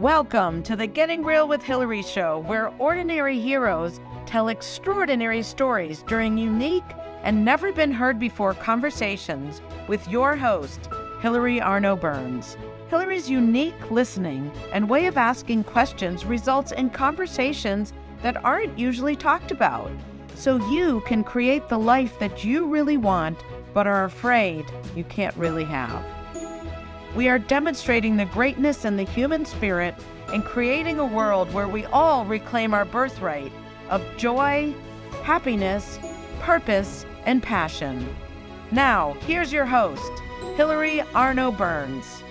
Welcome to the Getting Real with Hillary show, where ordinary heroes tell extraordinary stories during unique and never been heard before conversations with your host, Hillary Arno Burns. Hillary's unique listening and way of asking questions results in conversations that aren't usually talked about, so you can create the life that you really want but are afraid you can't really have. We are demonstrating the greatness in the human spirit and creating a world where we all reclaim our birthright of joy, happiness, purpose, and passion. Now, here's your host, Hillary Arno Burns.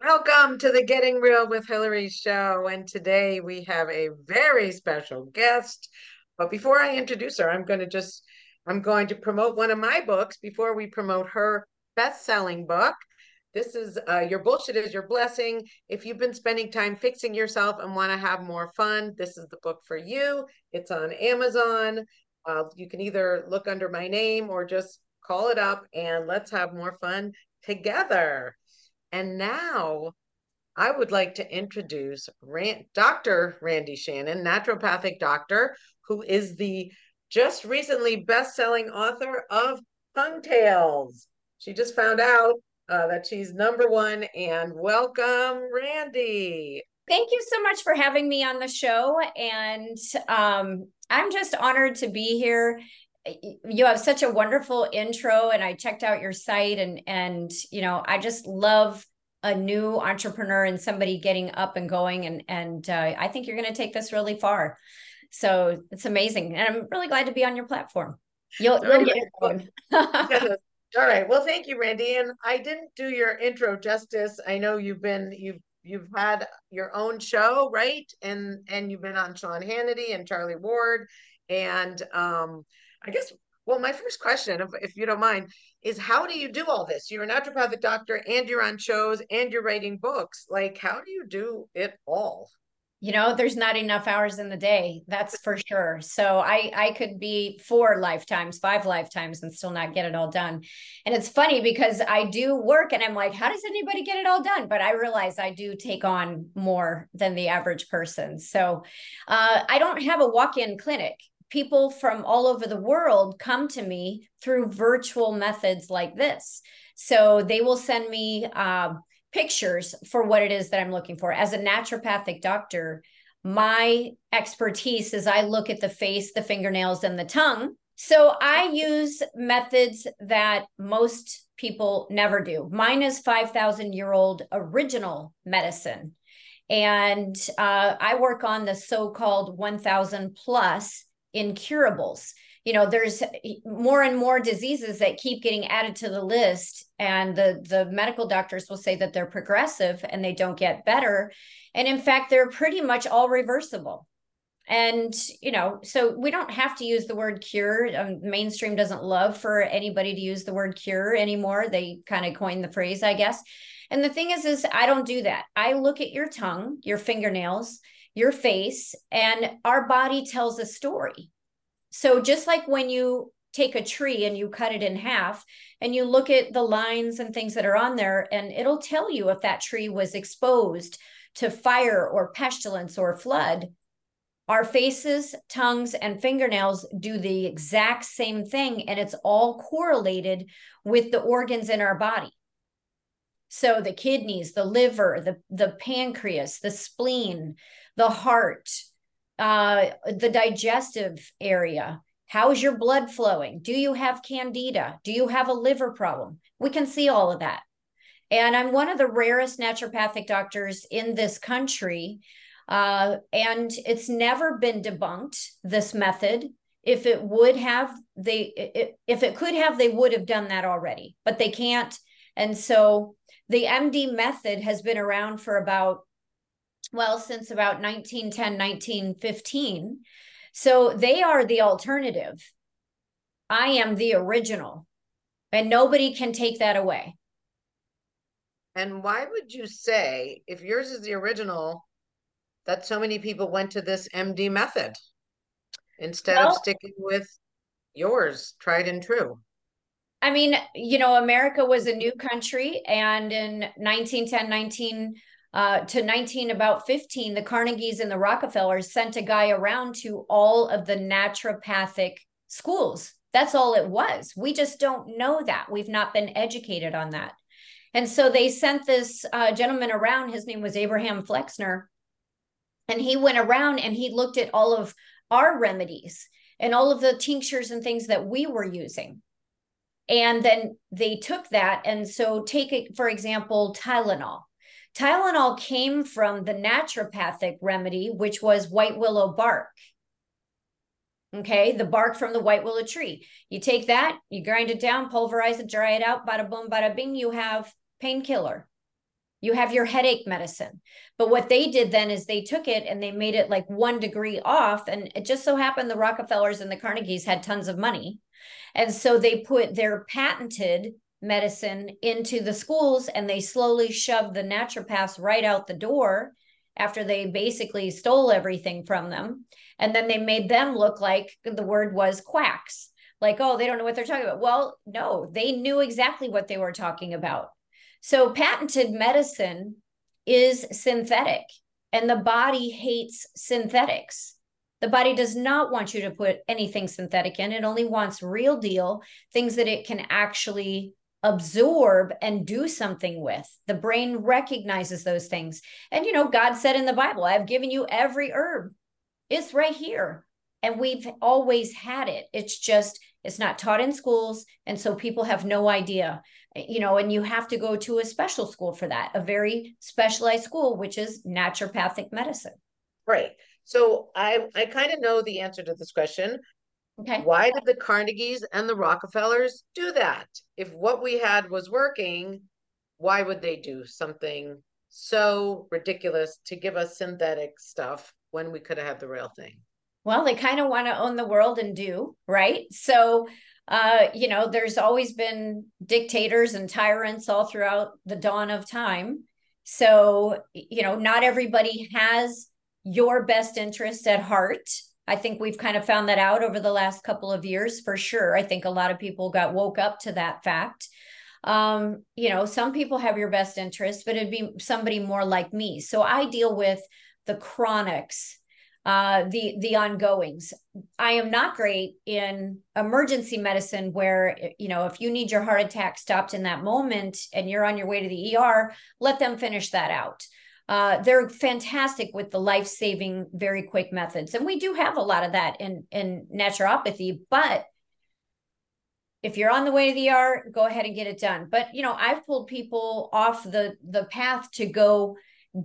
Welcome to the Getting Real with Hillary show. And today we have a very special guest. But before I introduce her, I'm going to just I'm going to promote one of my books before we promote her best-selling book. This is uh, Your Bullshit is Your Blessing. If you've been spending time fixing yourself and want to have more fun, this is the book for you. It's on Amazon. Uh, you can either look under my name or just call it up and let's have more fun together. And now I would like to introduce Dr. Randi Shannon, naturopathic doctor who is the just recently best-selling author of Tongue Tales. She just found out uh, that she's number one. And welcome, Randi. Thank you so much for having me on the show. And um, I'm just honored to be here. You have such a wonderful intro, and I checked out your site, and and you know I just love a new entrepreneur and somebody getting up and going, and and uh, I think you're going to take this really far. So it's amazing. And I'm really glad to be on your platform. You'll, you'll get it All right. Well, thank you, Randi. And I didn't do your intro justice. I know you've been you've you've had your own show, right? And and you've been on Sean Hannity and Charlie Ward. And um, I guess well, my first question, if, if you don't mind, is how do you do all this? You're a naturopathic doctor and you're on shows and you're writing books. Like, how do you do it all? You know there's not enough hours in the day that's for sure. So i i could be four lifetimes five lifetimes and still not get it all done. And it's funny because i do work and i'm like how does anybody get it all done? But i realize i do take on more than the average person. So uh, i don't have a walk-in clinic. People from all over the world come to me through virtual methods like this. So they will send me uh, pictures for what it is that I'm looking for. As a naturopathic doctor, my expertise is I look at the face, the fingernails, and the tongue. So I use methods that most people never do. Mine is 5,000 year old original medicine. And uh, I work on the so called 1,000 plus incurables you know there's more and more diseases that keep getting added to the list and the the medical doctors will say that they're progressive and they don't get better. And in fact they're pretty much all reversible. And you know so we don't have to use the word cure. Um, mainstream doesn't love for anybody to use the word cure anymore. They kind of coined the phrase i guess. And the thing is is i don't do that. I look at your tongue your fingernails your face and our body tells a story so just like when you take a tree and you cut it in half and you look at the lines and things that are on there and it'll tell you if that tree was exposed to fire or pestilence or flood our faces tongues and fingernails do the exact same thing and it's all correlated with the organs in our body. So the kidneys the liver the the pancreas the spleen the heart uh, the digestive area. How's your blood flowing? Do you have candida? Do you have a liver problem? We can see all of that. And I'm one of the rarest naturopathic doctors in this country. Uh, and it's never been debunked, this method. If it would have, they if it could have, they would have done that already, but they can't. And so the MD method has been around for about well, since about 1910, 1915. So they are the alternative. I am the original, and nobody can take that away. And why would you say, if yours is the original, that so many people went to this MD method instead well, of sticking with yours, tried and true? I mean, you know, America was a new country, and in 1910, 19 uh, to 19 about 15 the carnegies and the rockefellers sent a guy around to all of the naturopathic schools. That's all it was. We just don't know that. We've not been educated on that. And so they sent this uh, gentleman around. His name was abraham flexner. And he went around and he looked at all of our remedies and all of the tinctures and things that we were using. And then they took that and so take for example tylenol Tylenol came from the naturopathic remedy, which was white willow bark. Okay, the bark from the white willow tree. You take that, you grind it down, pulverize it, dry it out, bada boom, bada bing, you have painkiller. You have your headache medicine. But what they did then is they took it and they made it like one degree off. And it just so happened the Rockefellers and the Carnegies had tons of money. And so they put their patented medicine into the schools and they slowly shoved the naturopaths right out the door after they basically stole everything from them. And then they made them look like the word was quacks. Like oh they don't know what they're talking about. Well no they knew exactly what they were talking about. So patented medicine is synthetic and the body hates synthetics. The body does not want you to put anything synthetic in. It only wants real deal things that it can actually absorb and do something with. The brain recognizes those things. And, you know, God said in the Bible, I've given you every herb. It's right here. And we've always had it. It's just, it's not taught in schools. And so people have no idea, eh, you know, and you have to go to a special school for that, a very specialized school, which is naturopathic medicine. Right. So I, I kind of know the answer to this question. Okay. Why did the Carnegies and the Rockefellers do that? If what we had was working, why would they do something so ridiculous to give us synthetic stuff when we could have had the real thing? Well, they kind of want to own the world and do, right? So, uh, you know, there's always been dictators and tyrants all throughout the dawn of time. So, you know, not everybody has your best interest at heart I think we've kind of found that out over the last couple of years for sure. I think a lot of people got woke up to that fact. Um, you know, some people have your best interest, but it'd be somebody more like me. So I deal with the chronics, uh, the the ongoings. I am not great in emergency medicine where you know if you need your heart attack stopped in that moment and you're on your way to the ER, let them finish that out. Uh, they're fantastic with the life-saving, very quick methods, and we do have a lot of that in in naturopathy. But if you're on the way to the ER, go ahead and get it done. But you know, I've pulled people off the the path to go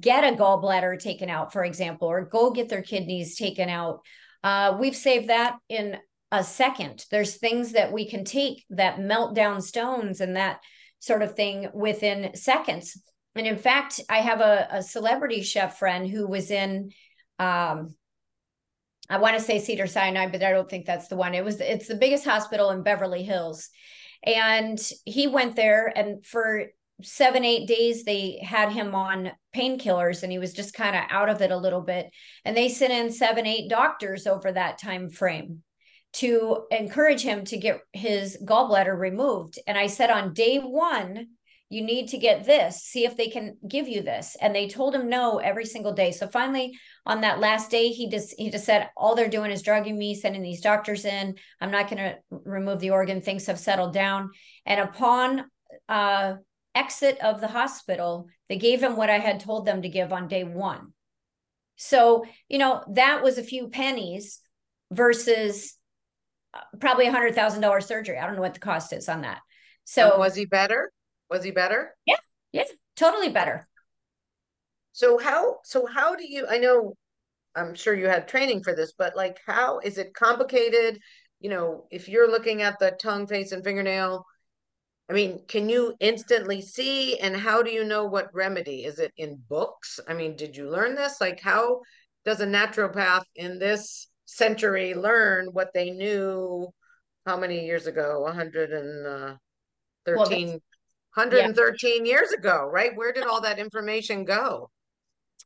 get a gallbladder taken out, for example, or go get their kidneys taken out. Uh, we've saved that in a second. There's things that we can take that melt down stones and that sort of thing within seconds and in fact, I have a, a celebrity chef friend who was in um, I want to say Cedar Sinai, but I don't think that's the one. It was it's the biggest hospital in Beverly Hills. And he went there and for seven, eight days they had him on painkillers and he was just kind of out of it a little bit. And they sent in seven, eight doctors over that time frame to encourage him to get his gallbladder removed. And I said on day one, you need to get this see if they can give you this. And they told him no every single day. So finally on that last day he just he just said all they're doing is drugging me sending these doctors in. I'm not going to remove the organ. Things have settled down. And upon uh exit of the hospital they gave him what i had told them to give on day one. So you know that was a few pennies versus uh, probably a hundred thousand dollar surgery. I don't know what the cost is on that. So and was he better was he better? Yeah, yeah, totally better. So how so how do you I know I'm sure you had training for this, but like how is it complicated? You know, if you're looking at the tongue, face, and fingernail, I mean, can you instantly see? And how do you know what remedy? Is it in books? I mean, did you learn this? Like, how does a naturopath in this century learn what they knew how many years ago? 113 uh, well, 113 yeah. years ago, right? Where did all that information go?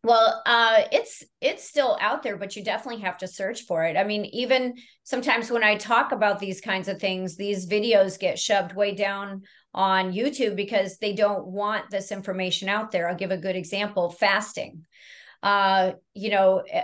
Well, uh, it's it's still out there, but you definitely have to search for it. I mean, even sometimes when I talk about these kinds of things, these videos get shoved way down on YouTube because they don't want this information out there. I'll give a good example: fasting. Uh, you know, eh,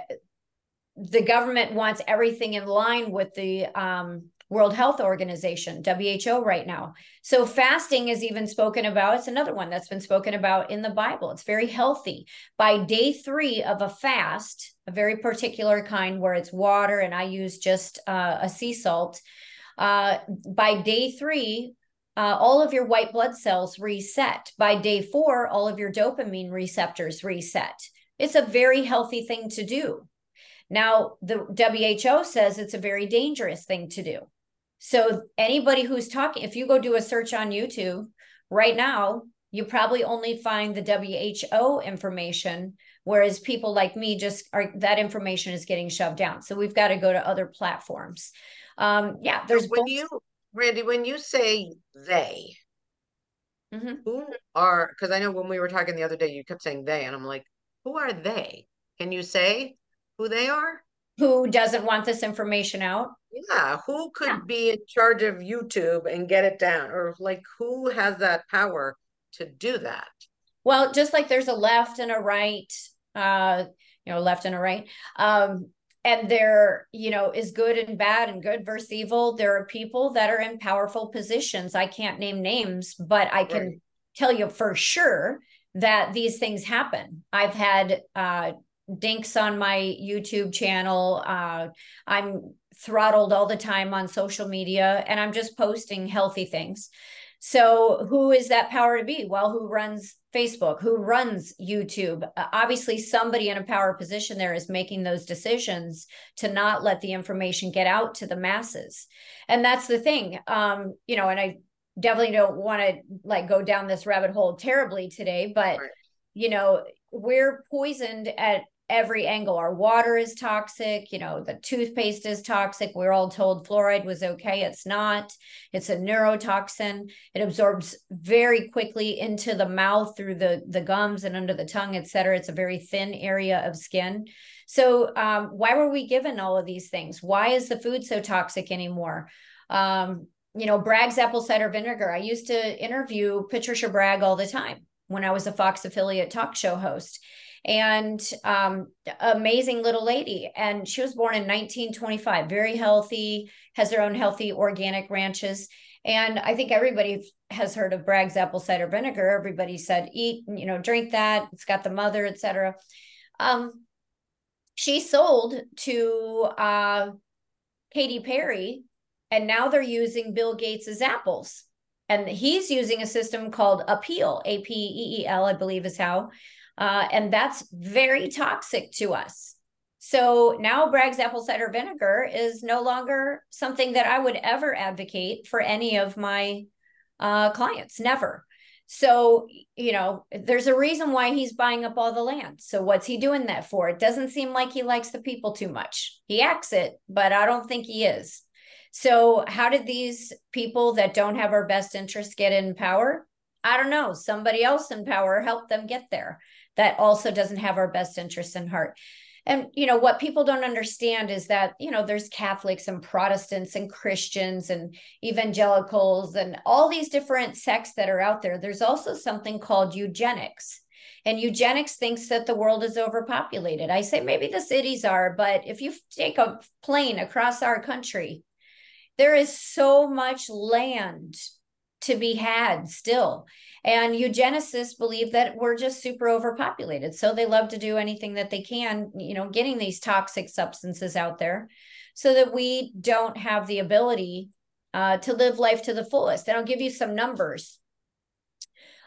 the government wants everything in line with the um, World Health Organization, WHO, right now. So, fasting is even spoken about. It's another one that's been spoken about in the Bible. It's very healthy. By day three of a fast, a very particular kind where it's water, and I use just uh, a sea salt. Uh, by day three, uh, all of your white blood cells reset. By day four, all of your dopamine receptors reset. It's a very healthy thing to do. Now, the WHO says it's a very dangerous thing to do. So anybody who's talking, if you go do a search on YouTube right now, you probably only find the WHO information, whereas people like me just are that information is getting shoved down. So we've got to go to other platforms. Um, yeah, there's when both- you Randi, when you say they, mm-hmm. who are because I know when we were talking the other day, you kept saying they, and I'm like, who are they? Can you say who they are? Who doesn't want this information out? Yeah, who could yeah. be in charge of YouTube and get it down? Or like who has that power to do that? Well, just like there's a left and a right, uh, you know, left and a right. Um, and there, you know, is good and bad and good versus evil. There are people that are in powerful positions. I can't name names, but I can right. tell you for sure that these things happen. I've had uh, dinks on my YouTube channel. Uh, I'm throttled all the time on social media and I'm just posting healthy things. So, who is that power to be? Well, who runs Facebook? Who runs YouTube? Uh, obviously, somebody in a power position there is making those decisions to not let the information get out to the masses. And that's the thing. Um, you know, and I definitely don't want to like go down this rabbit hole terribly today, but right. you know, we're poisoned at every angle. Our water is toxic, you know, the toothpaste is toxic. We're all told fluoride was okay. It's not. It's a neurotoxin. It absorbs very quickly into the mouth through the, the gums and under the tongue, et cetera. It's a very thin area of skin. So um, why were we given all of these things? Why is the food so toxic anymore? Um, you know, Bragg's apple cider vinegar. I used to interview Patricia Bragg all the time when I was a Fox affiliate talk show host and um, amazing little lady. And she was born in 1925, very healthy, has her own healthy organic ranches. And I think everybody has heard of Bragg's apple cider vinegar. Everybody said, eat, you know, drink that. It's got the mother, etc. Um, she sold to uh, Katy Perry, and now they're using Bill Gates's apples. And he's using a system called Apeel, A P E E L, I believe is how uh, and that's very toxic to us. So now Bragg's apple cider vinegar is no longer something that I would ever advocate for any of my uh, clients, never. So, you know, there's a reason why he's buying up all the land. So, what's he doing that for? It doesn't seem like he likes the people too much. He acts it, but I don't think he is. So, how did these people that don't have our best interests get in power? I don't know. Somebody else in power helped them get there. That also doesn't have our best interests in heart. And you know what people don't understand is that you know there's catholics and protestants and christians and evangelicals and all these different sects that are out there. There's also something called eugenics. And eugenics thinks that the world is overpopulated. I say maybe the cities are but if you take a plane across our country there is so much land to be had still and eugenicists believe that we're just super overpopulated. So they love to do anything that they can, you know, getting these toxic substances out there so that we don't have the ability uh, to live life to the fullest. And I'll give you some numbers.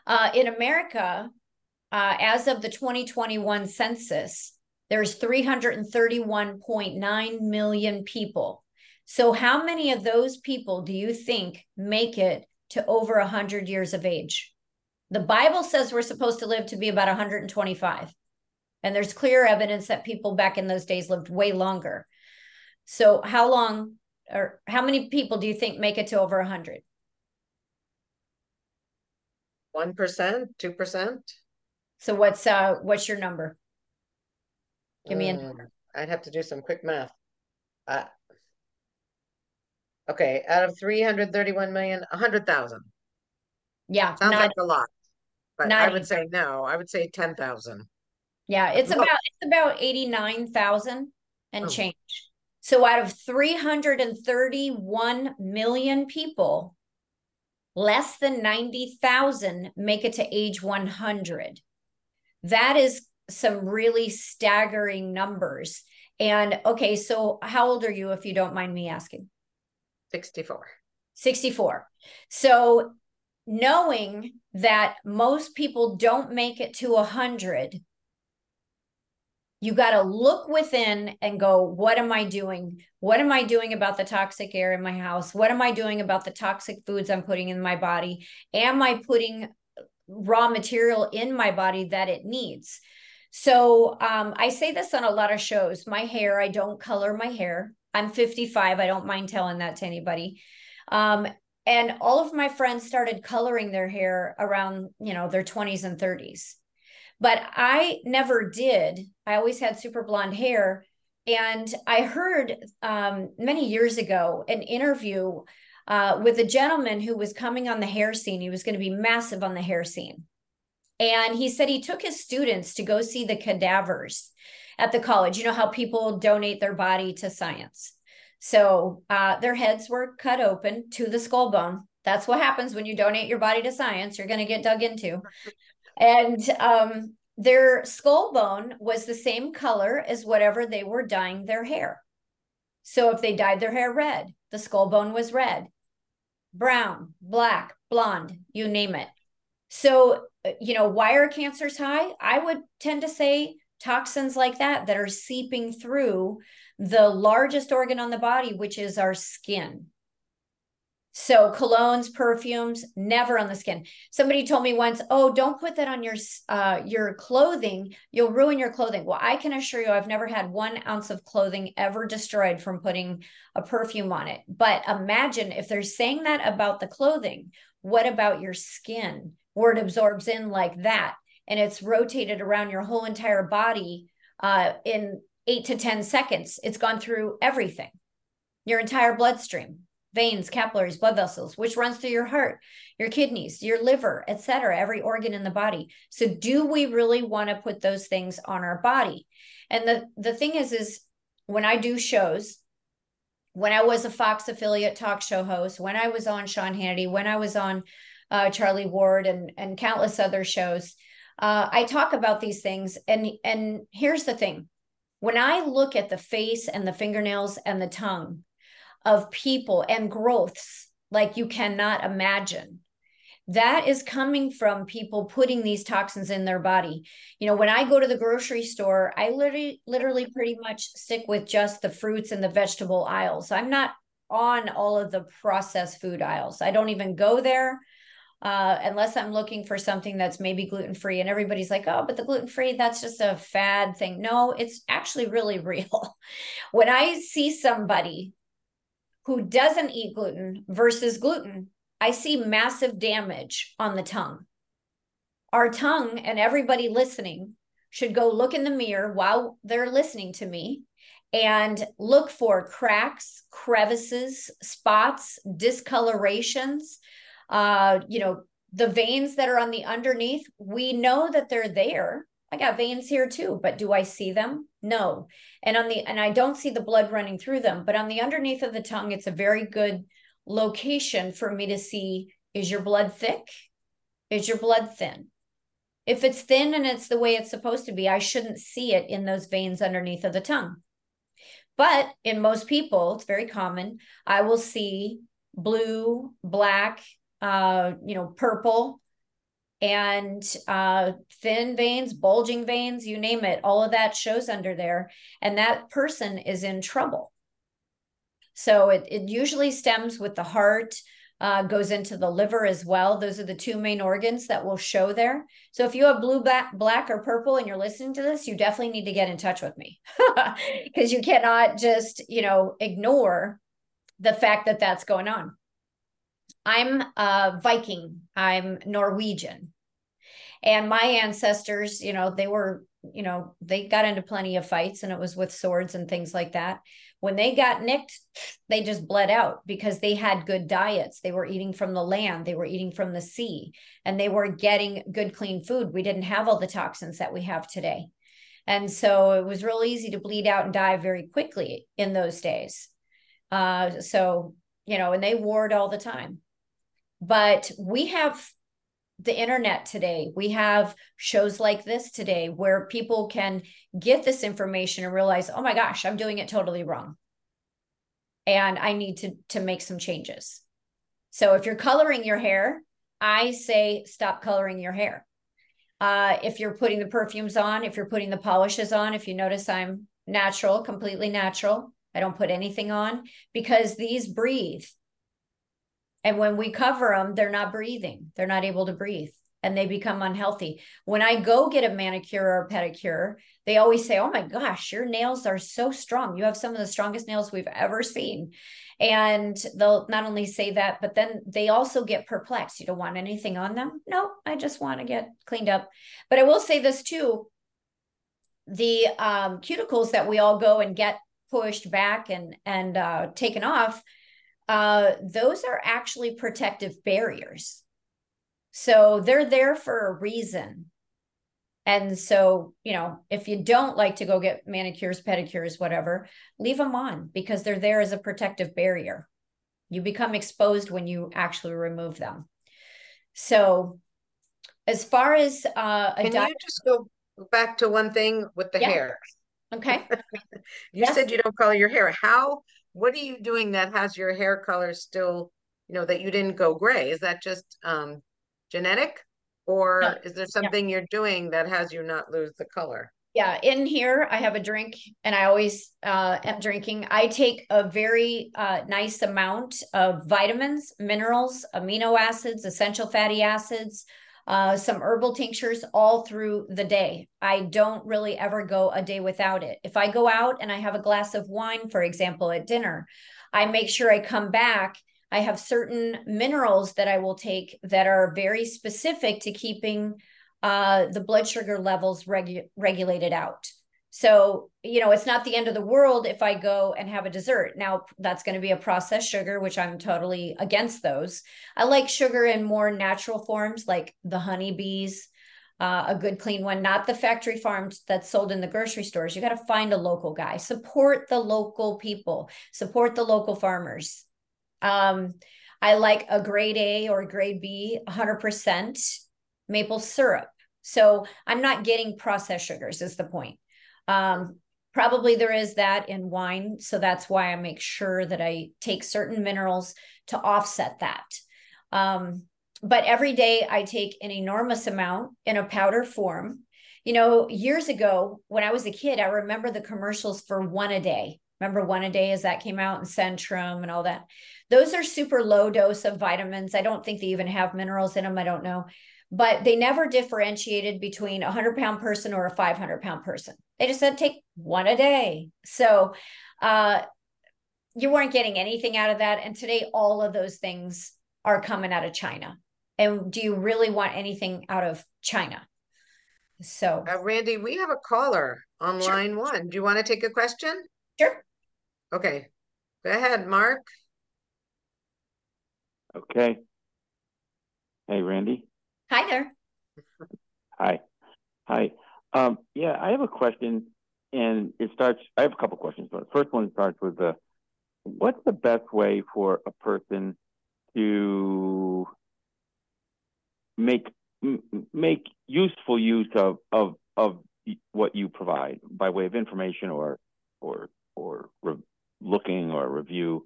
Uh, in America, uh, as of the 2021 census, there's 331.9 million people. So, how many of those people do you think make it to over 100 years of age? The Bible says we're supposed to live to be about 125. And there's clear evidence that people back in those days lived way longer. So, how long or how many people do you think make it to over 100? 1%, 2%? So what's uh what's your number? Give me a. I'd have to do some quick math. Uh, okay, out of 331 million, 100,000. Yeah, sounds not, like a lot, but I would say no. I would say 10,000. Yeah, it's about it's about 89,000 and oh. change. So out of 331 million people, less than 90,000 make it to age 100. That is some really staggering numbers. And okay, so how old are you, if you don't mind me asking? 64. 64. So knowing that most people don't make it to 100 you got to look within and go what am i doing? What am i doing about the toxic air in my house? What am i doing about the toxic foods i'm putting in my body? Am i putting raw material in my body that it needs? So um, i say this on a lot of shows. My hair i don't color my hair i'm 55 i don't mind telling that to anybody um, and all of my friends started coloring their hair around you know their 20s and 30s but I never did. I always had super blonde hair. And I heard um, many years ago an interview uh, with a gentleman who was coming on the hair scene. He was going to be massive on the hair scene. And he said he took his students to go see the cadavers at the college. You know how people donate their body to science. So uh, their heads were cut open to the skull bone. That's what happens when you donate your body to science. You're going to get dug into. And um, their skull bone was the same color as whatever they were dyeing their hair. So if they dyed their hair red, the skull bone was red, brown, black, blonde, you name it. So, uh, you know, why are cancers high? I would tend to say toxins like that that are seeping through the largest organ on the body, which is our skin. So colognes, perfumes, never on the skin. Somebody told me once, "Oh, don't put that on your uh, your clothing. You'll ruin your clothing." Well, I can assure you, I've never had one ounce of clothing ever destroyed from putting a perfume on it. But imagine if they're saying that about the clothing, what about your skin, where it absorbs in like that, and it's rotated around your whole entire body uh, in eight to ten seconds? It's gone through everything, your entire bloodstream veins, capillaries, blood vessels, which runs through your heart, your kidneys, your liver, et cetera, every organ in the body. So do we really want to put those things on our body? And the the thing is is when I do shows, when I was a Fox affiliate talk show host, when I was on Sean Hannity, when I was on uh, Charlie Ward and and countless other shows, uh, I talk about these things. And and here's the thing: when I look at the face and the fingernails and the tongue, of people and growths like you cannot imagine that is coming from people putting these toxins in their body. You know, when I go to the grocery store, I literally literally pretty much stick with just the fruits and the vegetable aisles. I'm not on all of the processed food aisles. I don't even go there uh, unless I'm looking for something that's maybe gluten free. And everybody's like, oh, but the gluten free, that's just a fad thing. No, it's actually really real. when I see somebody who doesn't eat gluten versus gluten, I see massive damage on the tongue. Our tongue and everybody listening should go look in the mirror while they're listening to me and look for cracks, crevices, spots, discolorations, uh, you know, the veins that are on the underneath. We know that they're there I got veins here too, but do I see them? No. And on the and I don't see the blood running through them, but on the underneath of the tongue, it's a very good location for me to see is your blood thick? Is your blood thin? If it's thin and it's the way it's supposed to be, I shouldn't see it in those veins underneath of the tongue. But in most people, it's very common. I will see blue, black, uh, you know, purple, and uh, thin veins, bulging veins, you name it, all of that shows under there. And that person is in trouble. So it, it usually stems with the heart, uh, goes into the liver as well. Those are the two main organs that will show there. So if you have blue, black, black or purple and you're listening to this, you definitely need to get in touch with me because you cannot just, you know, ignore the fact that that's going on. I'm a Viking, I'm Norwegian. And my ancestors, you know, they were you know, they got into plenty of fights and it was with swords and things like that. When they got nicked, they just bled out because they had good diets. They were eating from the land, they were eating from the sea, and they were getting good, clean food. We didn't have all the toxins that we have today. And so it was real easy to bleed out and die very quickly in those days. Uh, so, you know, and they warred all the time. But we have the internet today. We have shows like this today where people can get this information and realize, oh my gosh, I'm doing it totally wrong. And I need to, to make some changes. So if you're coloring your hair, I say stop coloring your hair. Uh, if you're putting the perfumes on, if you're putting the polishes on, if you notice I'm natural, completely natural, I don't put anything on because these breathe. And when we cover them, they're not breathing. They're not able to breathe and they become unhealthy. When I go get a manicure or a pedicure, they always say, Oh my gosh, your nails are so strong. You have some of the strongest nails we've ever seen. And they'll not only say that, but then they also get perplexed. You don't want anything on them? No, I just want to get cleaned up. But I will say this too the um, cuticles that we all go and get pushed back and and uh, taken off uh, those are actually protective barriers. So they're there for a reason. And so, you know, if you don't like to go get manicures, pedicures, whatever, leave them on because they're there as a protective barrier. You become exposed when you actually remove them. So, as far as uh, a can you just go back to one thing with the yeah. hair? Okay. you yes. said you don't color your hair. How what are you doing that has your hair color still, you know, that you didn't go gray? Is that just um, genetic or no. is there something yeah. you're doing that has you not lose the color? Yeah, in here I have a drink and I always uh, am drinking. I take a very uh, nice amount of vitamins, minerals, amino acids, essential fatty acids, uh, some herbal tinctures all through the day. I don't really ever go a day without it. If I go out and I have a glass of wine, for example, at dinner, I make sure I come back. I have certain minerals that I will take that are very specific to keeping uh, the blood sugar levels regu- regulated out. So, you know, it's not the end of the world if I go and have a dessert. Now, that's going to be a processed sugar, which I'm totally against those. I like sugar in more natural forms, like the honeybees, uh, a good clean one, not the factory farms that's sold in the grocery stores. You got to find a local guy, support the local people, support the local farmers. Um, I like a grade A or grade B, 100% maple syrup. So I'm not getting processed sugars, is the point. Um, probably there is that in wine. So that's why I make sure that I take certain minerals to offset that. Um, but every day I take an enormous amount in a powder form. You know, years ago when I was a kid, I remember the commercials for one a day. Remember one a day as that came out in Centrum and all that. Those are super low dose of vitamins. I don't think they even have minerals in them. I don't know but they never differentiated between a 100 pound person or a 500 pound person. They just said take one a day. So uh, you weren't getting anything out of that. And today, all of those things are coming out of China. And do you really want anything out of China? So, uh, Randi, we have a caller on sure. line one. Do you want to take a question? Sure. Okay. Go ahead, Mark. Okay. Hey, Randi. Hi there. Hi. Hi. Um, yeah, I have a question, and it starts. I have a couple questions, but first one starts with the what's the best way for a person to make make useful use of of of what you provide by way of information or or or re- looking or review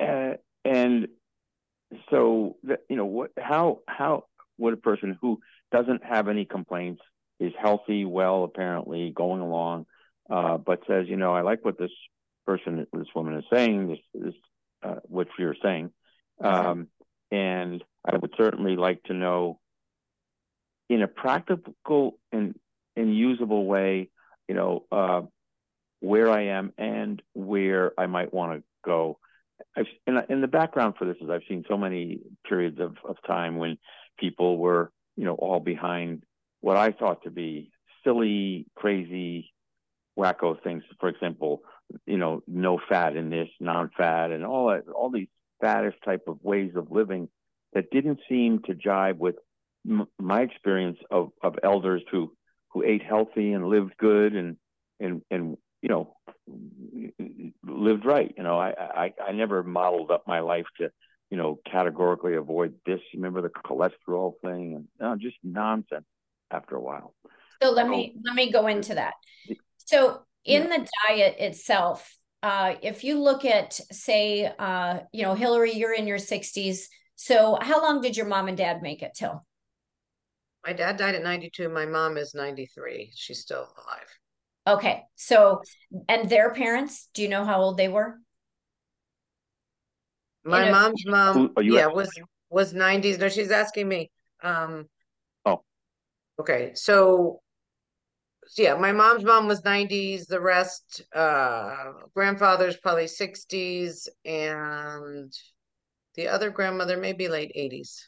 uh, and so that, you know what how how would a person who doesn't have any complaints is healthy well apparently going along uh, but says you know i like what this person this woman is saying this is uh, what you're saying. Um, and i would certainly like to know in a practical and and usable way you know uh, where i am and where i might want to go. I've, in, in the background for this is I've seen so many periods of, of time when people were, you know, all behind what I thought to be silly, crazy, wacko things. For example, you know, no fat in this, non-fat, and all that, all these fattest type of ways of living that didn't seem to jibe with m- my experience of of elders who who ate healthy and lived good and and and you know lived right. You know, I I, I never modeled up my life to you know categorically avoid this. Remember the cholesterol thing and no, just nonsense. After a while. So let me let me go into that. So in yeah. the diet itself, uh, if you look at say, uh, you know, Hillary, you're in your 60s. So how long did your mom and dad make it till? My dad died at 92. My mom is 93. She's still alive. Okay. So, and their parents, do you know how old they were? My mom's mom, yeah, was was 90s. No, she's asking me. Um, oh. Okay. So, so yeah, my mom's mom was 90s. The rest, uh, grandfather's probably 60s, and the other grandmother maybe late 80s.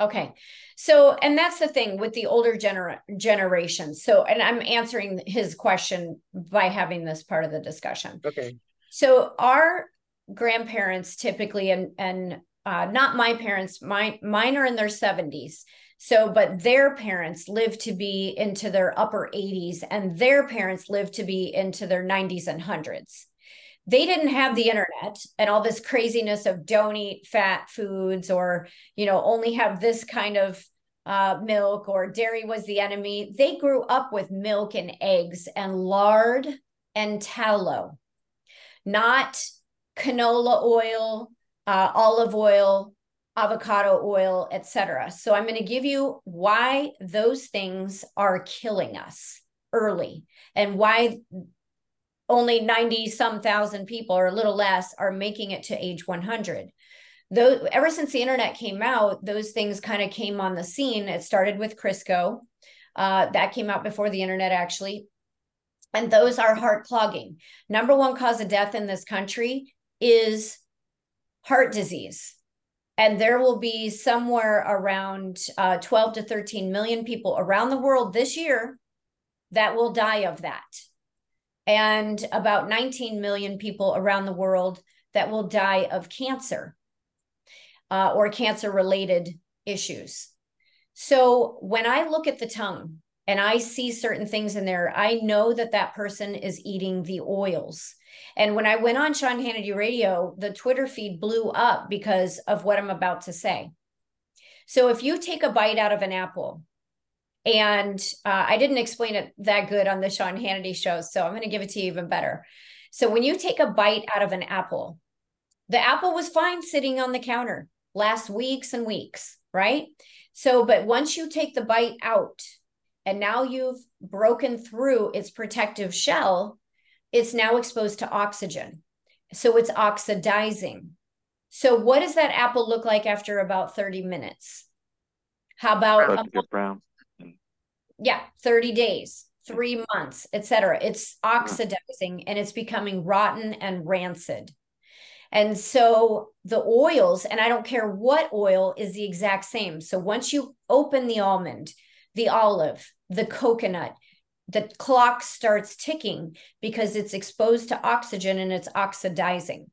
Okay. So, and that's the thing with the older gener- generation. So, and I'm answering his question by having this part of the discussion. Okay. So, our grandparents typically, and, and, uh, not my parents, my, mine are in their 70s. So, but their parents lived to be into their upper 80s, and their parents lived to be into their 90s and hundreds they didn't have the internet and all this craziness of don't eat fat foods or you know only have this kind of uh, milk or dairy was the enemy they grew up with milk and eggs and lard and tallow not canola oil uh, olive oil avocado oil etc so i'm going to give you why those things are killing us early and why only 90 some thousand people or a little less are making it to age 100 though ever since the internet came out those things kind of came on the scene. It started with crisco uh, that came out before the internet actually. And those are heart clogging. Number one cause of death in this country is heart disease and there will be somewhere around uh, 12 to 13 million people around the world this year that will die of that and about 19 million people around the world that will die of cancer uh, or cancer related issues. So when I look at the tongue and I see certain things in there, I know that that person is eating the oils. And when I went on Sean Hannity Radio, the Twitter feed blew up because of what I'm about to say. So if you take a bite out of an apple and uh, I didn't explain it that good on the Sean Hannity show. So I'm going to give it to you even better. So when you take a bite out of an apple, the apple was fine sitting on the counter last weeks and weeks, right? So, but once you take the bite out and now you've broken through its protective shell, it's now exposed to oxygen. So it's oxidizing. So, what does that apple look like after about 30 minutes? How about brown? yeah 30 days three months etc it's oxidizing and it's becoming rotten and rancid and so the oils and i don't care what oil is the exact same so once you open the almond the olive the coconut the clock starts ticking because it's exposed to oxygen and it's oxidizing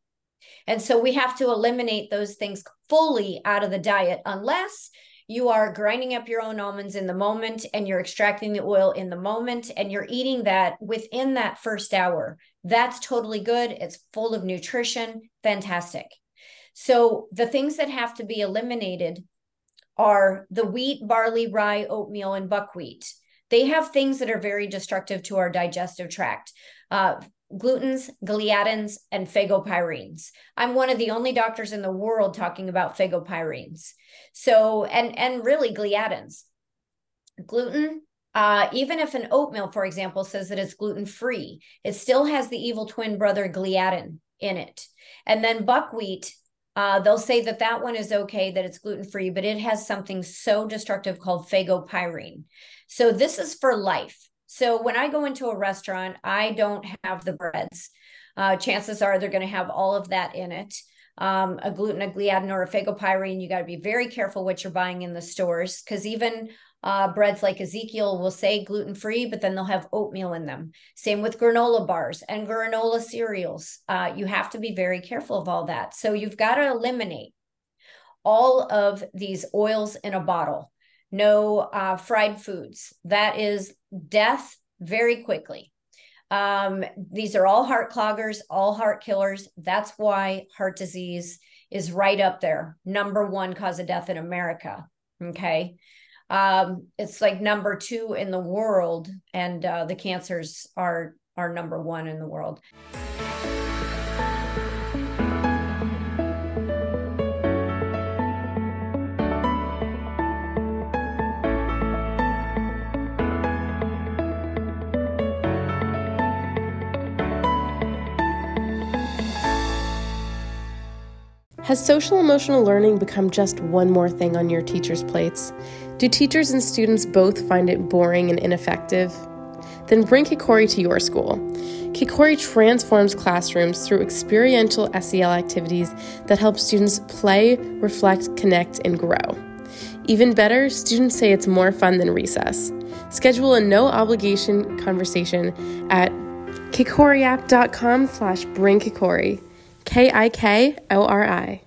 and so we have to eliminate those things fully out of the diet unless you are grinding up your own almonds in the moment and you're extracting the oil in the moment and you're eating that within that first hour. That's totally good. It's full of nutrition. Fantastic. So the things that have to be eliminated are the wheat, barley, rye, oatmeal, and buckwheat. They have things that are very destructive to our digestive tract. Uh, glutens, gliadins, and phagopyrenes. I'm one of the only doctors in the world talking about phagopyrenes. So, and and really gliadins. Gluten, uh, even if an oatmeal, for example, says that it's gluten free, it still has the evil twin brother gliadin in it. And then buckwheat, uh, they'll say that that one is okay, that it's gluten free, but it has something so destructive called phagopyrene. So this is for life. So when I go into a restaurant, I don't have the breads. Uh, chances are they're going to have all of that in it. Um, a gluten, a gliadin, or a phagopyrene. You got to be very careful what you're buying in the stores because even Uh, breads like Ezekiel will say gluten free, but then they'll have oatmeal in them. Same with granola bars and granola cereals. Uh, you have to be very careful of all that. So you've got to eliminate all of these oils in a bottle. No uh, fried foods. That is death very quickly. Um, these are all heart cloggers, all heart killers. That's why heart disease is right up there, number one cause of death in America. Okay. Um, it's like number two in the world, and uh, the cancers are are number one in the world. Has social emotional learning become just one more thing on your teachers' plates? Do teachers and students both find it boring and ineffective? Then bring Kikori to your school. Kikori transforms classrooms through experiential SEL activities that help students play, reflect, connect, and grow. Even better, students say it's more fun than recess. Schedule a no obligation conversation at kikoriapp.com slash bring kikori. K I K O R I.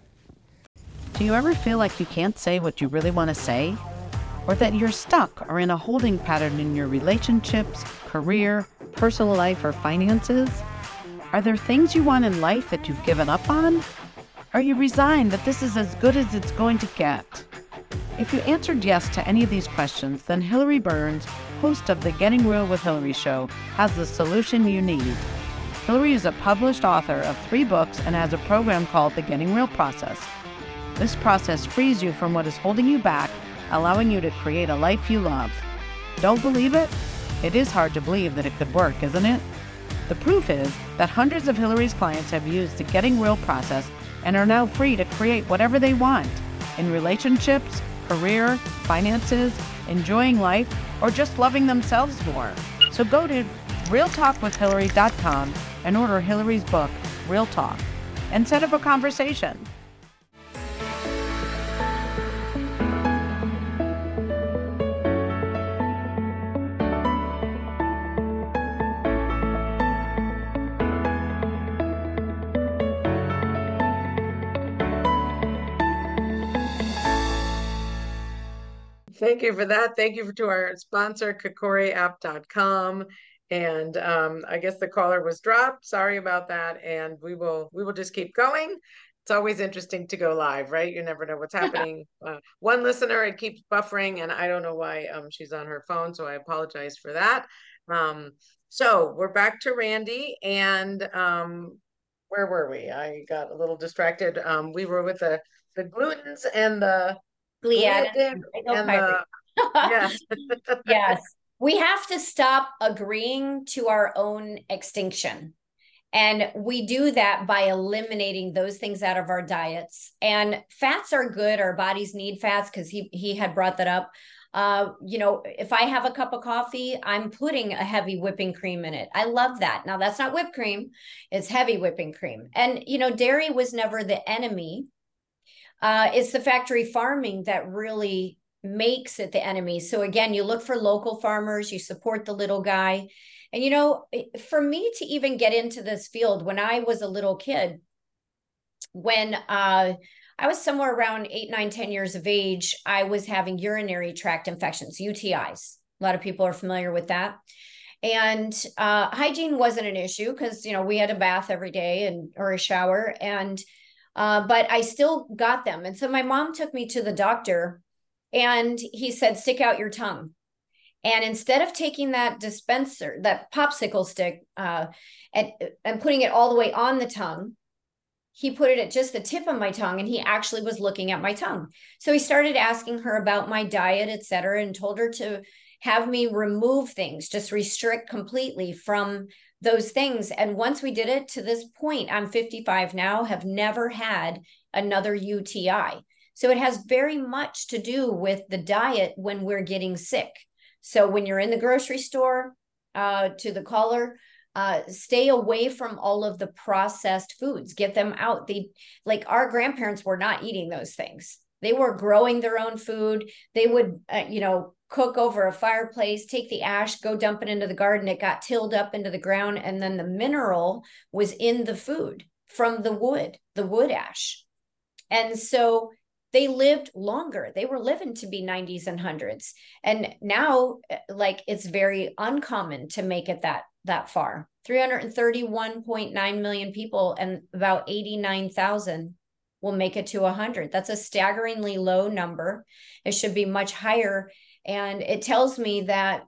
Do you ever feel like you can't say what you really want to say? Or that you're stuck or in a holding pattern in your relationships, career, personal life, or finances? Are there things you want in life that you've given up on? Are you resigned that this is as good as it's going to get? If you answered yes to any of these questions, then Hillary Burns, host of the Getting Real with Hillary show, has the solution you need. Hillary is a published author of three books and has a program called the Getting Real Process. This process frees you from what is holding you back, allowing you to create a life you love. Don't believe it? It is hard to believe that it could work, isn't it? The proof is that hundreds of Hillary's clients have used the Getting Real process and are now free to create whatever they want in relationships, career, finances, enjoying life, or just loving themselves more. So go to realtalkwithhillary.com and order Hillary's book, Real Talk, and set up a conversation. Thank you for that. Thank you to our sponsor, KikoriApp.com and um, I guess the caller was dropped. Sorry about that, and we will we will just keep going. It's always interesting to go live, right? You never know what's happening. uh, one listener, it keeps buffering, and I don't know why um, she's on her phone, so I apologize for that. Um, so we're back to Randi, and um, where were we? I got a little distracted. Um, we were with the the glutens and the and yes, yes we have to stop agreeing to our own extinction. And we do that by eliminating those things out of our diets. And fats are good. Our bodies need fats because he he had brought that up. Uh, you know, if I have a cup of coffee, I'm putting a heavy whipping cream in it. I love that. Now that's not whipped cream; it's heavy whipping cream. And you know, dairy was never the enemy. Uh, it's the factory farming that really makes it the enemy. So again, you look for local farmers, you support the little guy. And you know, for me to even get into this field when I was a little kid, when uh I was somewhere around eight, nine, 10 years of age, I was having urinary tract infections, UTIs. A lot of people are familiar with that. And uh, hygiene wasn't an issue because, you know, we had a bath every day and or a shower. And, uh, but I still got them. And so my mom took me to the doctor and he said, stick out your tongue. And instead of taking that dispenser, that popsicle stick, uh, and, and putting it all the way on the tongue, he put it at just the tip of my tongue and he actually was looking at my tongue. So he started asking her about my diet, et cetera, and told her to have me remove things, just restrict completely from those things. And once we did it to this point, I'm 55 now, have never had another UTI. So it has very much to do with the diet when we're getting sick. So when you're in the grocery store, uh, to the caller, uh, stay away from all of the processed foods. Get them out. They like our grandparents were not eating those things. They were growing their own food. They would, uh, you know, cook over a fireplace, take the ash, go dump it into the garden. It got tilled up into the ground, and then the mineral was in the food from the wood, the wood ash. And so they lived longer. They were living to be 90s and 100s. And now eh, like it's very uncommon to make it that that far. 331.9 million people and about 89,000 will make it to 100. That's a staggeringly low number. It should be much higher and it tells me that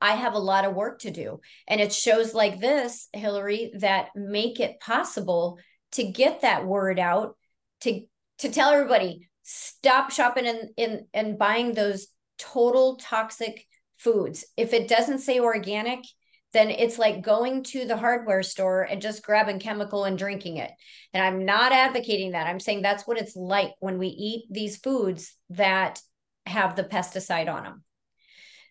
I have a lot of work to do. And it shows like this, Hillary, that make it possible to get that word out to to tell everybody stop shopping and in and buying those total toxic foods. If it doesn't say organic, then it's like going to the hardware store and just grabbing chemical and drinking it. And I'm not advocating that. I'm saying that's what it's like when we eat these foods that have the pesticide on them.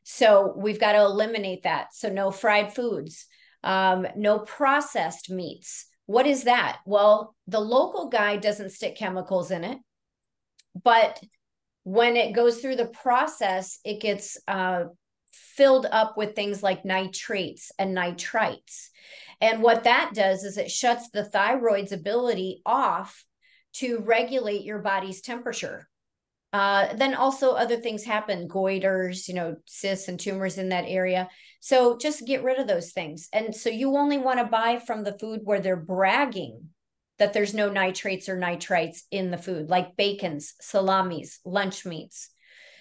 So we've got to eliminate that. So no fried foods, um, no processed meats. What is that? Well, the local guy doesn't stick chemicals in it, but when it goes through the process, it gets uh, filled up with things like nitrates and nitrites. And what that does is it shuts the thyroid's ability off to regulate your body's temperature. Uh, then also other things happen, goiters, you know, cysts and tumors in that area. So just get rid of those things. And so you only want to buy from the food where they're bragging that there's no nitrates or nitrites in the food, like bacons, salamis, lunch meats.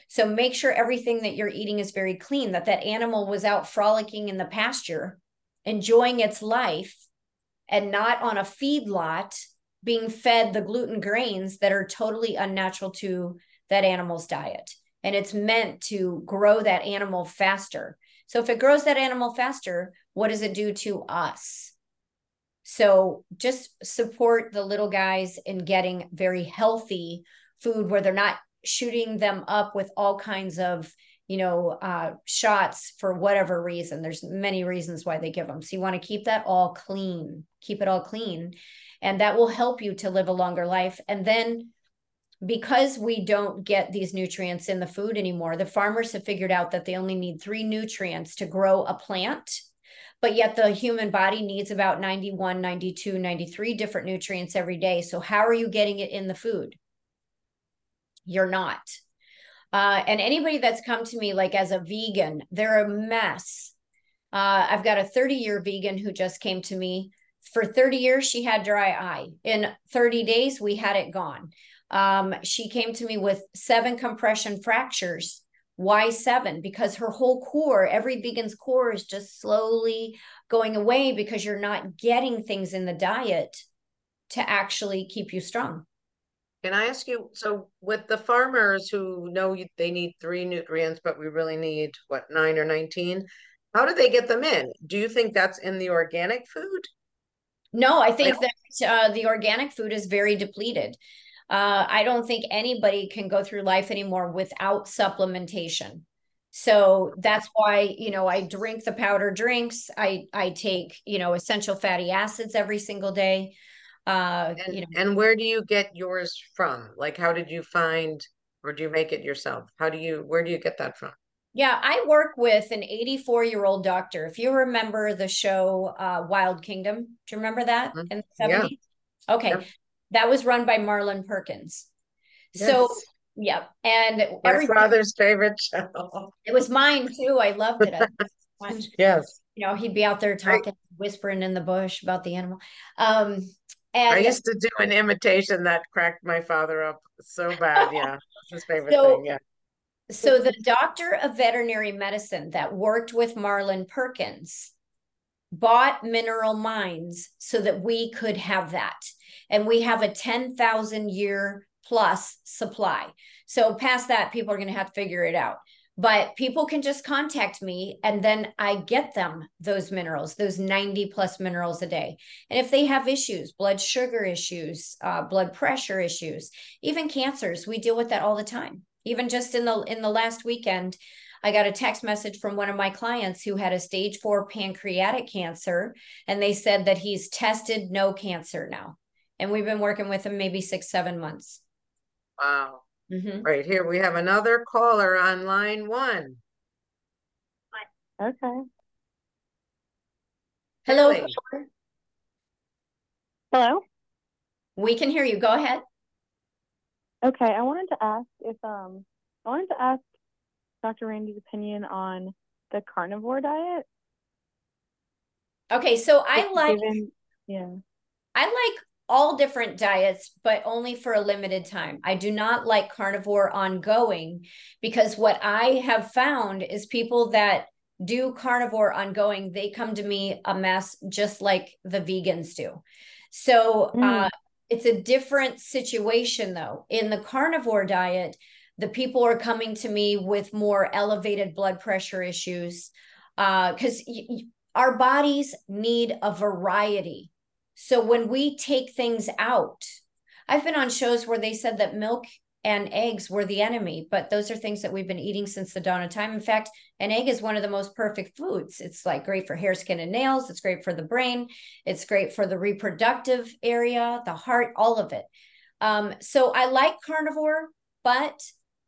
So make sure everything that you're eating is very clean, that that animal was out frolicking in the pasture, enjoying its life, and not on a feed lot being fed the gluten grains that are totally unnatural to that animal's diet. And it's meant to grow that animal faster. So if it grows that animal faster, what does it do to us? So just support the little guys in getting very healthy food where they're not shooting them up with all kinds of you know uh, shots for whatever reason there's many reasons why they give them so you want to keep that all clean keep it all clean and that will help you to live a longer life and then because we don't get these nutrients in the food anymore, the farmers have figured out that they only need three nutrients to grow a plant. But yet the human body needs about 91, 92, 93 different nutrients every day. So, how are you getting it in the food? You're not. Uh, and anybody that's come to me like as a vegan, they're a mess. Uh, I've got a 30 year vegan who just came to me. For 30 years, she had dry eye. In 30 days, we had it gone. Um, she came to me with seven compression fractures. Why seven? Because her whole core, every vegan's core is just slowly going away because you're not getting things in the diet to actually keep you strong. Can I ask you, so with the farmers who know they need three nutrients, but we really need what, nine or 19? How do they get them in? Do you think that's in the organic food? No, I think that uh, the organic food is very depleted. Uh, I don't think anybody can go through life anymore without supplementation. So that's why, you know, I drink the powder drinks. I I take, you know, essential fatty acids every single day. Uh, and, you know. and where do you get yours from? Like how did you find or do you make it yourself? How do you where do you get that from? Yeah, I work with an 84 year old doctor. If you remember the show uh, Wild Kingdom, do you remember that mm-hmm. in the 70s? Yeah. Okay. Yeah that was run by Marlin Perkins. Yes. So yeah, and my every, father's favorite show. It was mine too. I loved it. yes. You know, he'd be out there talking, whispering in the bush about the animal. Um, and I used to do an imitation that cracked my father up so bad. Yeah, his favorite so, thing. Yeah. So the doctor of veterinary medicine that worked with Marlin Perkins bought mineral mines so that we could have that and we have a 10,000 year plus supply. So past that, people are going to have to figure it out. But people can just contact me and then I get them those minerals, those 90 plus minerals a day. And if they have issues, blood sugar issues, uh, blood pressure issues, even cancers, we deal with that all the time. Even just in the in the last weekend, I got a text message from one of my clients who had a stage four pancreatic cancer, and they said that he's tested no cancer now and we've been working with him maybe six seven months wow Mhm. Right here, we have another caller on line one. Okay. Hello, Hello. we can hear you. Go ahead. Okay, I wanted to ask if um I wanted to ask Dr. Randi's opinion on the carnivore diet. Okay, so I like given- yeah. I like all different diets, but only for a limited time. I do not like carnivore ongoing because what I have found is people that do carnivore ongoing, they come to me a mess just like the vegans do. So Mm. uh, it's a different situation though. In the carnivore diet, the people are coming to me with more elevated blood pressure issues because our bodies need a variety. So when we take things out, I've been on shows where they said that milk and eggs were the enemy, but those are things that we've been eating since the dawn of time. In fact, an egg is one of the most perfect foods. It's like great for hair, skin, and nails. It's great for the brain. It's great for the reproductive area, the heart, all of it. Um, so I like carnivore, but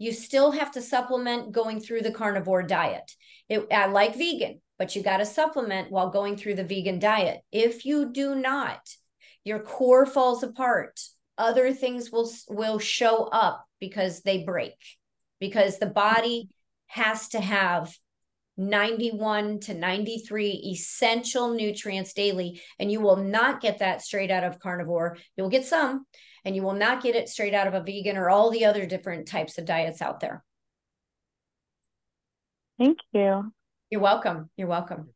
you still have to supplement going through the carnivore diet. It, I like vegan, but you got to supplement while going through the vegan diet. If you do not, your core falls apart. Other things will will show up because they break. Because the body has to have 91 to 93 essential nutrients daily and you will not get that straight out of carnivore. You'll get some and you will not get it straight out of a vegan or all the other different types of diets out there. Thank you. You're welcome. You're welcome.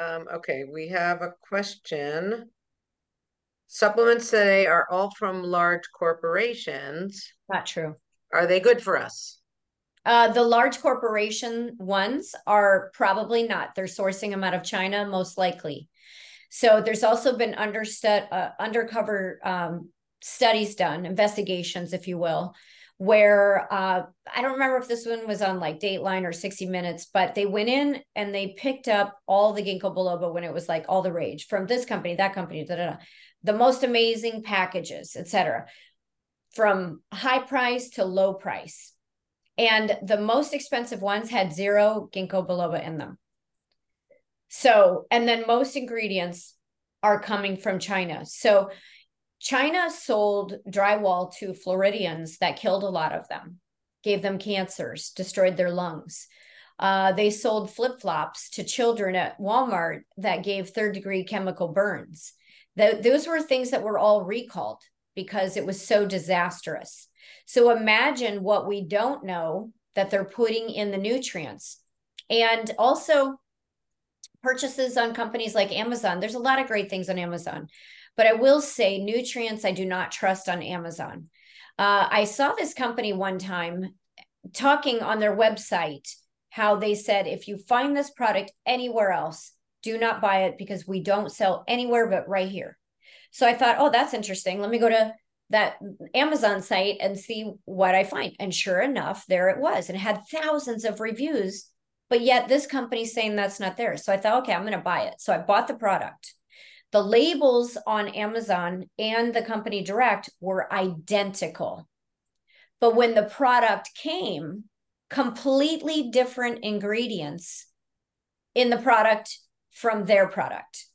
Um, okay, we have a question. Supplements today are all from large corporations. Not true. Are they good for us? Uh, the large corporation ones are probably not. They're sourcing them out of China, most likely. So there's also been understood, uh, undercover um, studies done, investigations, if you will, where uh, I don't remember if this one was on like Dateline or 60 Minutes, but they went in and they picked up all the ginkgo biloba when it was like all the rage from this company, that company, da, da, da, the most amazing packages, etc., from high price to low price. And the most expensive ones had zero ginkgo biloba in them. So, and then most ingredients are coming from China. So, China sold drywall to Floridians that killed a lot of them, gave them cancers, destroyed their lungs. Uh, they sold flip flops to children at Walmart that gave third degree chemical burns. Th- those were things that were all recalled because it was so disastrous. So imagine what we don't know that they're putting in the nutrients. And also, purchases on companies like Amazon. There's a lot of great things on Amazon. But I will say, nutrients I do not trust on Amazon. Uh, I saw this company one time talking on their website how they said if you find this product anywhere else, do not buy it because we don't sell anywhere but right here. So I thought, oh, that's interesting. Let me go to that Amazon site and see what I find. And sure enough, there it was. And it had thousands of reviews, but yet this company's saying that's not there. So I thought, okay, I'm going to buy it. So I bought the product. The labels on Amazon and the company direct were identical. But when the product came, completely different ingredients in the product from their product.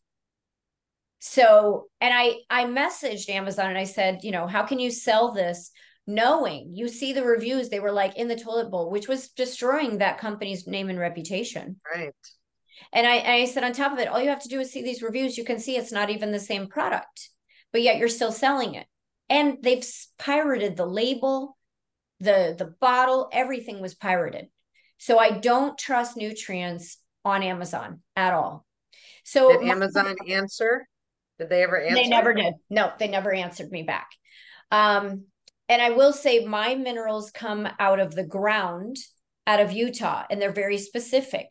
So, and I I messaged Amazon and I said, you know, how can you sell this knowing you see the reviews they were like in the toilet bowl, which was destroying that company's name and reputation. Right. And I, I said, on top of it, all you have to do is see these reviews. You can see it's not even the same product, but yet you're still selling it. And they've pirated the label, the the bottle, everything was pirated. So I don't trust nutrients on Amazon at all. So Did Amazon answer? Did they ever answer? they never did. No, they never answered me back. Um, and I will say my minerals come out of the ground out of Utah, and they're very specific.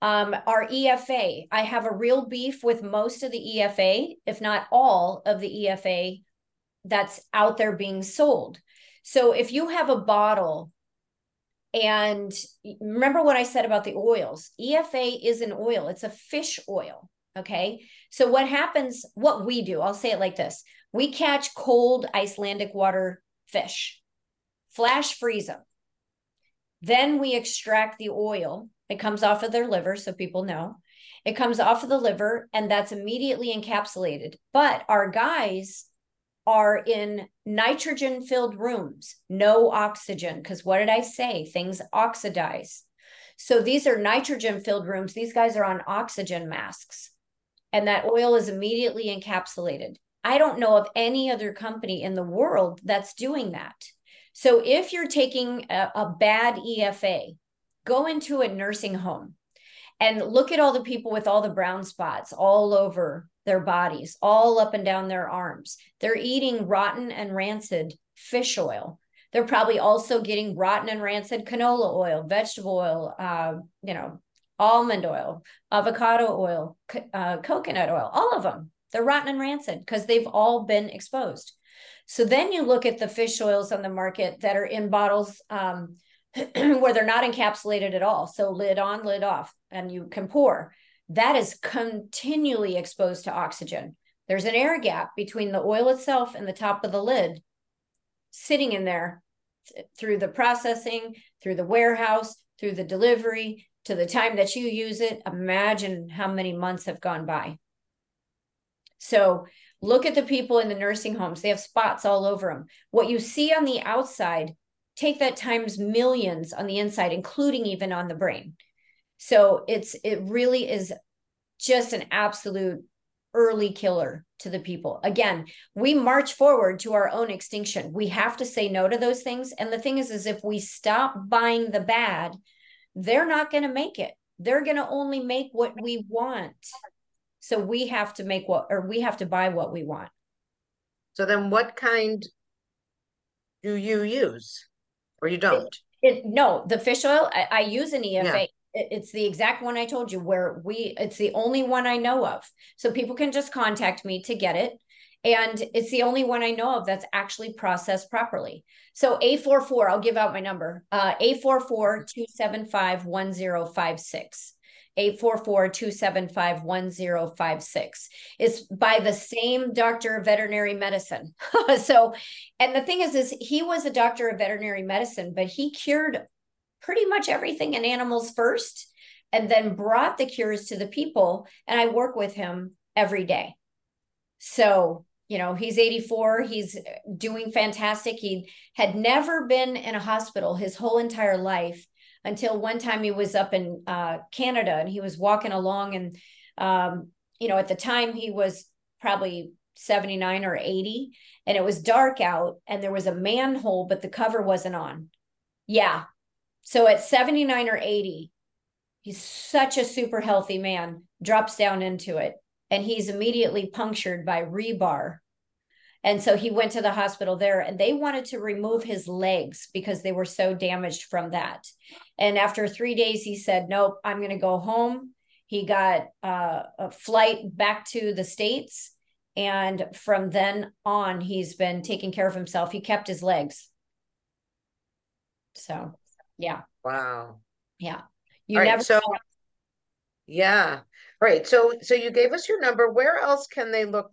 Um, our EFA, I have a real beef with most of the EFA, if not all of the EFA that's out there being sold. So if you have a bottle and remember what I said about the oils, EFA is an oil, it's a fish oil. Okay. So, what happens, what we do, I'll say it like this we catch cold Icelandic water fish, flash freeze them. Then we extract the oil. It comes off of their liver, so people know. It comes off of the liver, and that's immediately encapsulated. But our guys are in nitrogen filled rooms, no oxygen. Because what did I say? Things oxidize. So these are nitrogen filled rooms. These guys are on oxygen masks, and that oil is immediately encapsulated. I don't know of any other company in the world that's doing that. So if you're taking a, a bad EFA, go into a nursing home and look at all the people with all the brown spots all over their bodies, all up and down their arms. They're eating rotten and rancid fish oil. They're probably also getting rotten and rancid canola oil, vegetable oil, uh, you know, almond oil, avocado oil, uh, coconut oil, all of them. They're rotten and rancid because they've all been exposed. So then you look at the fish oils on the market that are in bottles um, where they're not encapsulated at all. So lid on, lid off, and you can pour. That is continually exposed to oxygen. There's an air gap between the oil itself and the top of the lid sitting in there through the processing, through the warehouse, through the delivery, to the time that you use it. Imagine how many months have gone by. So look at the people in the nursing homes. They have spots all over them. What you see on the outside, take that times millions on the inside, including even on the brain. So it's it really is just an absolute early killer to the people. Again, we march forward to our own extinction. We have to say no to those things. And the thing is, is if we stop buying the bad, they're not going to make it. They're going to only make what we want. So we have to make what, or we have to buy what we want. So then what kind do you use or you don't? It, it, no, the fish oil, I, I use an EFA. Yeah it's the exact one I told you where we it's the only one I know of. So people can just contact me to get it. And it's the only one I know of that's actually processed properly. So A44, I'll give out my number. Uh, A44-275-1056. 844-275-1056 is by the same doctor of veterinary medicine so and the thing is is he was a doctor of veterinary medicine but he cured pretty much everything in animals first and then brought the cures to the people and i work with him every day so you know he's 84 he's doing fantastic. He had never been in a hospital his whole entire life until one time he was up in uh, canada and he was walking along and um, you know at the time he was probably 79 or 80 and it was dark out and there was a manhole but the cover wasn't on. Yeah. So at 79 or 80, he's such a super healthy man, drops down into it, and he's immediately punctured by rebar. And so he went to the hospital there and they wanted to remove his legs because they were so damaged from that. And after three days, he said, Nope, I'm going to go home. He got uh, a flight back to the States. And from then on, he's been taking care of himself. He kept his legs. So yeah. Wow. Yeah. You All never right, so yeah. All right. So so you gave us your number. Where else can they look?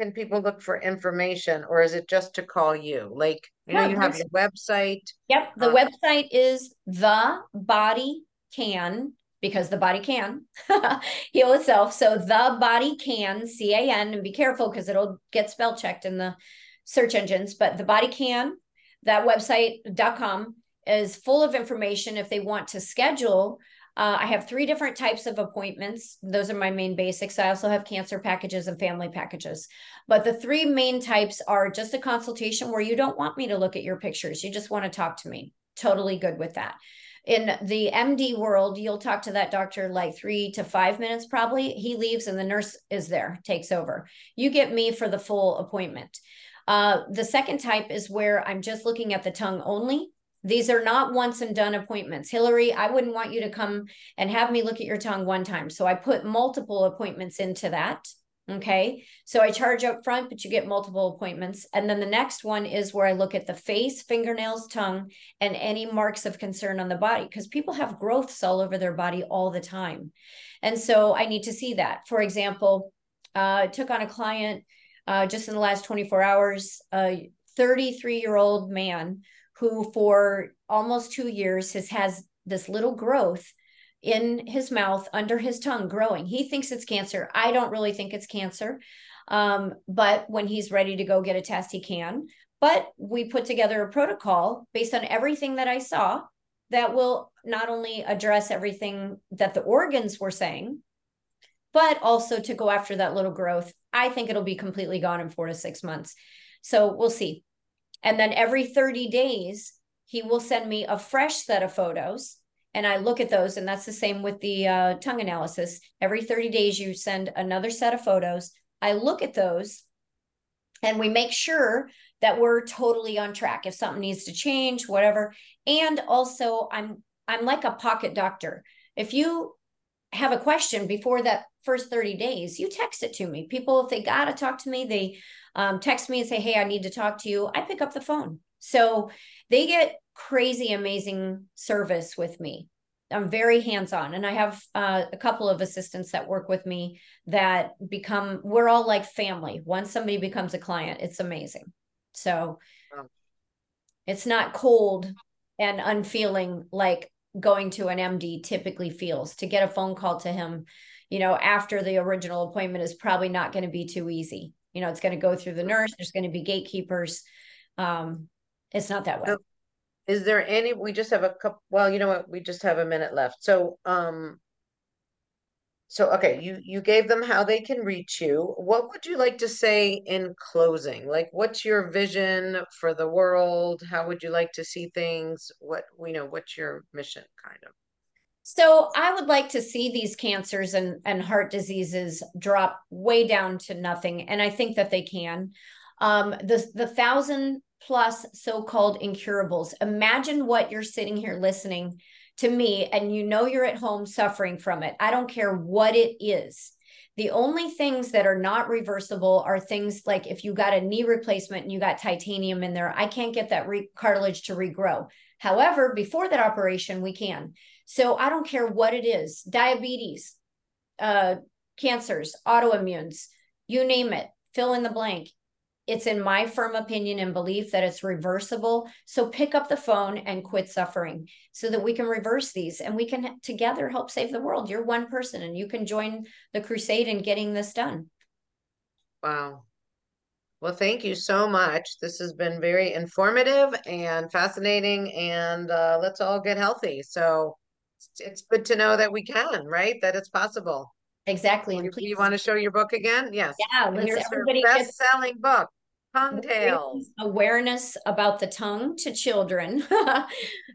Can people look for information, or is it just to call you? Like you know, you have your website. Yep. The uh, website is the body can because the body can heal itself. So the body can C A N and be careful because it'll get spell checked in the search engines. But the body can that website.com is full of information if they want to schedule. Uh, I have three different types of appointments. Those are my main basics. I also have cancer packages and family packages. But the three main types are just a consultation where you don't want me to look at your pictures. You just want to talk to me. Totally good with that. In the MD world, you'll talk to that doctor like three to five minutes probably. He leaves and the nurse is there, takes over. You get me for the full appointment. Uh, the second type is where I'm just looking at the tongue only. These are not once and done appointments. Hillary, I wouldn't want you to come and have me look at your tongue one time. So I put multiple appointments into that. Okay. So I charge up front, but you get multiple appointments. And then the next one is where I look at the face, fingernails, tongue, and any marks of concern on the body because people have growths all over their body all the time. And so I need to see that. For example, uh, I took on a client uh, just in the last 24 hours, a 33 year old man who, for almost two years, has has this little growth in his mouth under his tongue growing. He thinks it's cancer. I don't really think it's cancer. Um, but when he's ready to go get a test, he can. But we put together a protocol based on everything that I saw that will not only address everything that the organs were saying, but also to go after that little growth. I think it'll be completely gone in four to six months. So we'll see. And then every 30 days, he will send me a fresh set of photos and I look at those, and that's the same with the uh, tongue analysis. Every 30 days, you send another set of photos. I look at those, and we make sure that we're totally on track. If something needs to change, whatever. And also, I'm I'm like a pocket doctor. If you have a question before that first 30 days, you text it to me. People, if they gotta talk to me, they um, text me and say, "Hey, I need to talk to you." I pick up the phone. So they get crazy amazing service with me. I'm very hands on, and I have uh, a couple of assistants that work with me that become, we're all like family. Once somebody becomes a client, it's amazing. So wow. it's not cold and unfeeling like going to an MD typically feels. To get a phone call to him, you know, after the original appointment is probably not going to be too easy. You know, it's going to go through the nurse, there's going to be gatekeepers. Um, it's not that way. Is there any we just have a couple well you know what we just have a minute left. So um so okay you you gave them how they can reach you. What would you like to say in closing? Like what's your vision for the world? How would you like to see things? What we know what's your mission kind of so I would like to see these cancers and, and heart diseases drop way down to nothing. And I think that they can. Um, the the thousand plus so-called incurables. Imagine what you're sitting here listening to me and you know you're at home suffering from it. I don't care what it is. The only things that are not reversible are things like if you got a knee replacement and you got titanium in there, I can't get that re- cartilage to regrow. However, before that operation, we can. So I don't care what it is diabetes, uh, cancers, autoimmunes, you name it, fill in the blank it's in my firm opinion and belief that it's reversible. So pick up the phone and quit suffering so that we can reverse these and we can together help save the world. You're one person and you can join the crusade in getting this done. Wow. Well, thank you so much. This has been very informative and fascinating, and uh, let's all get healthy. So it's good to know that we can, right? That it's possible. Exactly. And you, you want to show your book again? Yes. Yeah. Let's here's everybody best-selling book, Tongue Tales. Awareness about the tongue to children.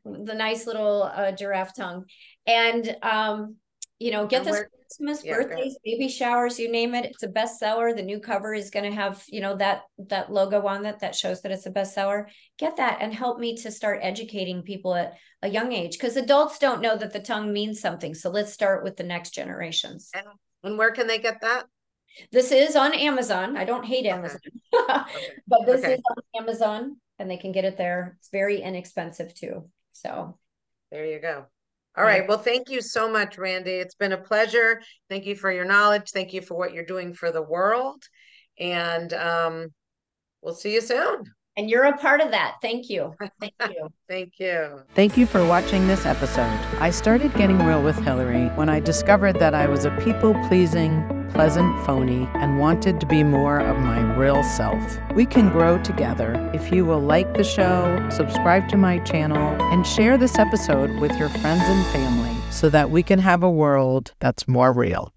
the nice little uh, giraffe tongue. And, um, you know, get and this Christmas, yeah, birthdays, baby showers, you name it. It's a bestseller. The new cover is going to have, you know, that that logo on it that shows that it's a bestseller. Get that and help me to start educating people at a young age because adults don't know that the tongue means something. So let's start with the next generations. And, and where can they get that? This is on Amazon. I don't hate Amazon, okay. but this okay. is on Amazon and they can get it there. It's very inexpensive too. So there you go. All right. Well, thank you so much, Randi. It's been a pleasure. Thank you for your knowledge. Thank you for what you're doing for the world. And um, we'll see you soon. And you're a part of that. Thank you. Thank you. Thank you. Thank you for watching this episode. I started getting real with Hillary when I discovered that I was a people pleasing, pleasant phony and wanted to be more of my real self. We can grow together if you will like the show, subscribe to my channel, and share this episode with your friends and family so that we can have a world that's more real.